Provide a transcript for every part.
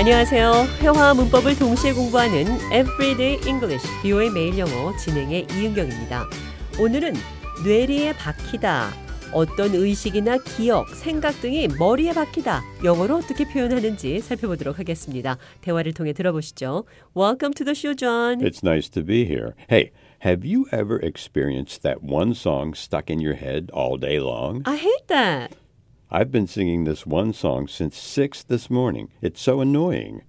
안녕하세요. 회화와 문법을 동시에 공부하는 Everyday English, 비오의 매일 영어 진행의 이은경입니다. 오늘은 뇌리에 박히다. 어떤 의식이나 기억, 생각 등이 머리에 박히다. 영어로 어떻게 표현하는지 살펴보도록 하겠습니다. 대화를 통해 들어보시죠. Welcome to the show, John. It's nice to be here. Hey, have you ever experienced that one song stuck in your head all day long? I hate that. I've been singing this one song since 6 this morning. It's so annoying.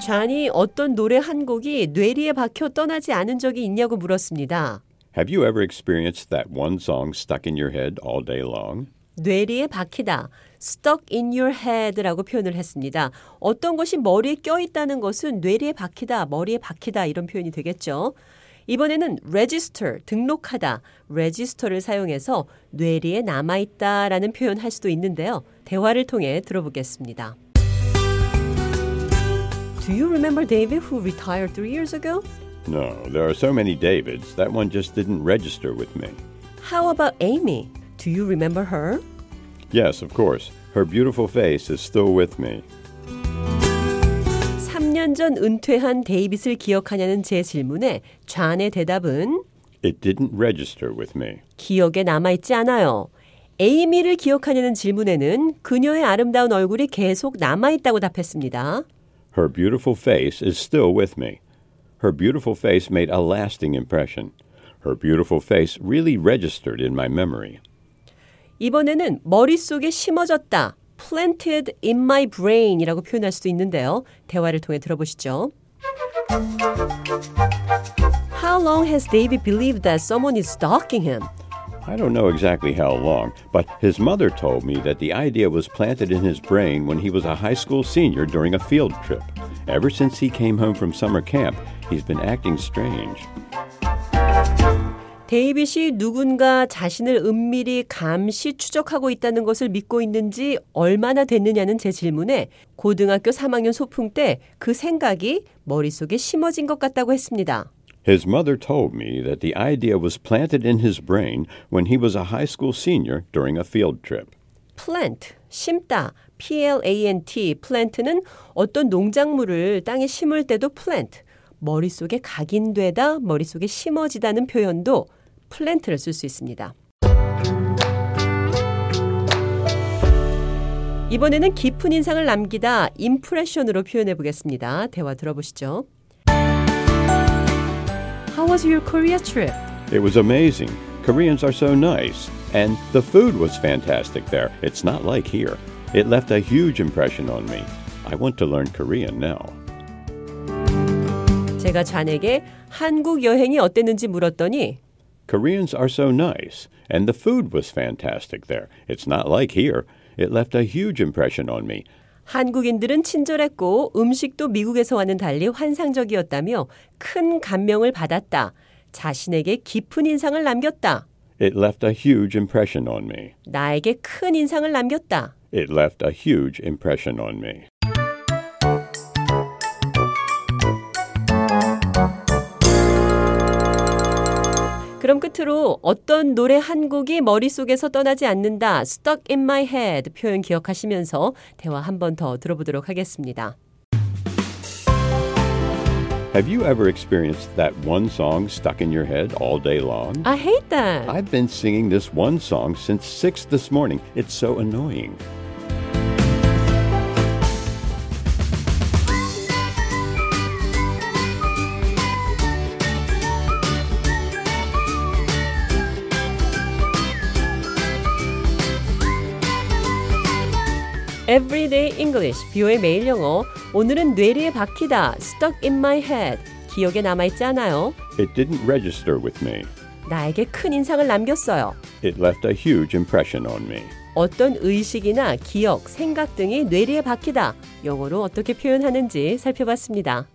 잔이 어떤 노래 한 곡이 뇌리에 박혀 떠나지 않은 적이 있냐고 물었습니다. Have you ever experienced that one song stuck in your head all day long? 뇌리에 박히다, stuck in your head라고 표현을 했습니다. 어떤 것이 머리에 껴 있다는 것은 뇌리에 박히다, 머리에 박히다 이런 표현이 되겠죠. 이번에는 register, 등록하다, register를 사용해서 뇌리에 남아있다라는 표현 할 수도 있는데요. 대화를 통해 들어보겠습니다. Do you remember David who retired three years ago? No, there are so many Davids. That one just didn't register with me. How about Amy? Do you remember her? Yes, of course. Her beautiful face is still with me. 3년 전 은퇴한 데이빗을 기억하냐는 제 질문에 좌의 대답은 It didn't register with me. 기억에 남아 있지 않아요. 에이미를 기억하냐는 질문에는 그녀의 아름다운 얼굴이 계속 남아 있다고 답했습니다. Her beautiful face is still with me. Her beautiful face made a lasting impression. Her beautiful face really registered in my memory. 이번에는 머릿속에 심어졌다. planted in my brain 이라고 표현할 수도 있는데요. 대화를 통해 들어보시죠. How long has David believed that someone is stalking him? I don't know exactly how long, but his mother told me that the idea was planted in his brain when he was a high school senior during a field trip. Ever since he came home from summer camp, he's been acting strange. 데이빗이 누군가 자신을 은밀히 감시 추적하고 있다는 것을 믿고 있는지 얼마나 됐느냐는 제 질문에 고등학교 3학년 소풍 때 그 생각이 머릿속에 심어진 것 같다고 했습니다. His mother told me that the idea was planted in his brain when he was a high school senior during a field trip. plant, 심다, P-L-A-N-T, plant는 어떤 농작물을 땅에 심을 때도 plant, 머릿속에 각인되다, 머릿속에 심어지다는 표현도 plant를 쓸 수 있습니다. 이번에는 깊은 인상을 남기다, impression으로 표현해 보겠습니다. 대화 들어보시죠. How was your Korea trip? It was amazing. Koreans are so nice. And the food was fantastic there. It's not like here. It left a huge impression on me. I want to learn Korean now. 제가 잔에게 한국 여행이 어땠는지 물었더니 Koreans are so nice. And the food was fantastic there. It's not like here. It left a huge impression on me. 한국인들은 친절했고 음식도 미국에서와는 달리 환상적이었다며 큰 감명을 받았다. 자신에게 깊은 인상을 남겼다. It left a huge impression on me. 나에게 큰 인상을 남겼다. It left a huge impression on me. 그럼 끝으로 어떤 노래 한 곡이 머릿속에서 떠나지 않는다. stuck in my head 표현 기억하시면서 대화 한 번 더 들어보도록 하겠습니다. Have you ever experienced that one song stuck in your head all day long? I hate that. I've been singing this one song since 6 this morning. It's so annoying. Everyday English, 비오의 매일 영어. 오늘은 뇌리에 박히다, stuck in my head. 기억에 남아있지 않아요. It didn't register with me. 나에게 큰 인상을 남겼어요. It left a huge impression on me. 어떤 의식이나 기억, 생각 등이 뇌리에 박히다. 영어로 어떻게 표현하는지 살펴봤습니다.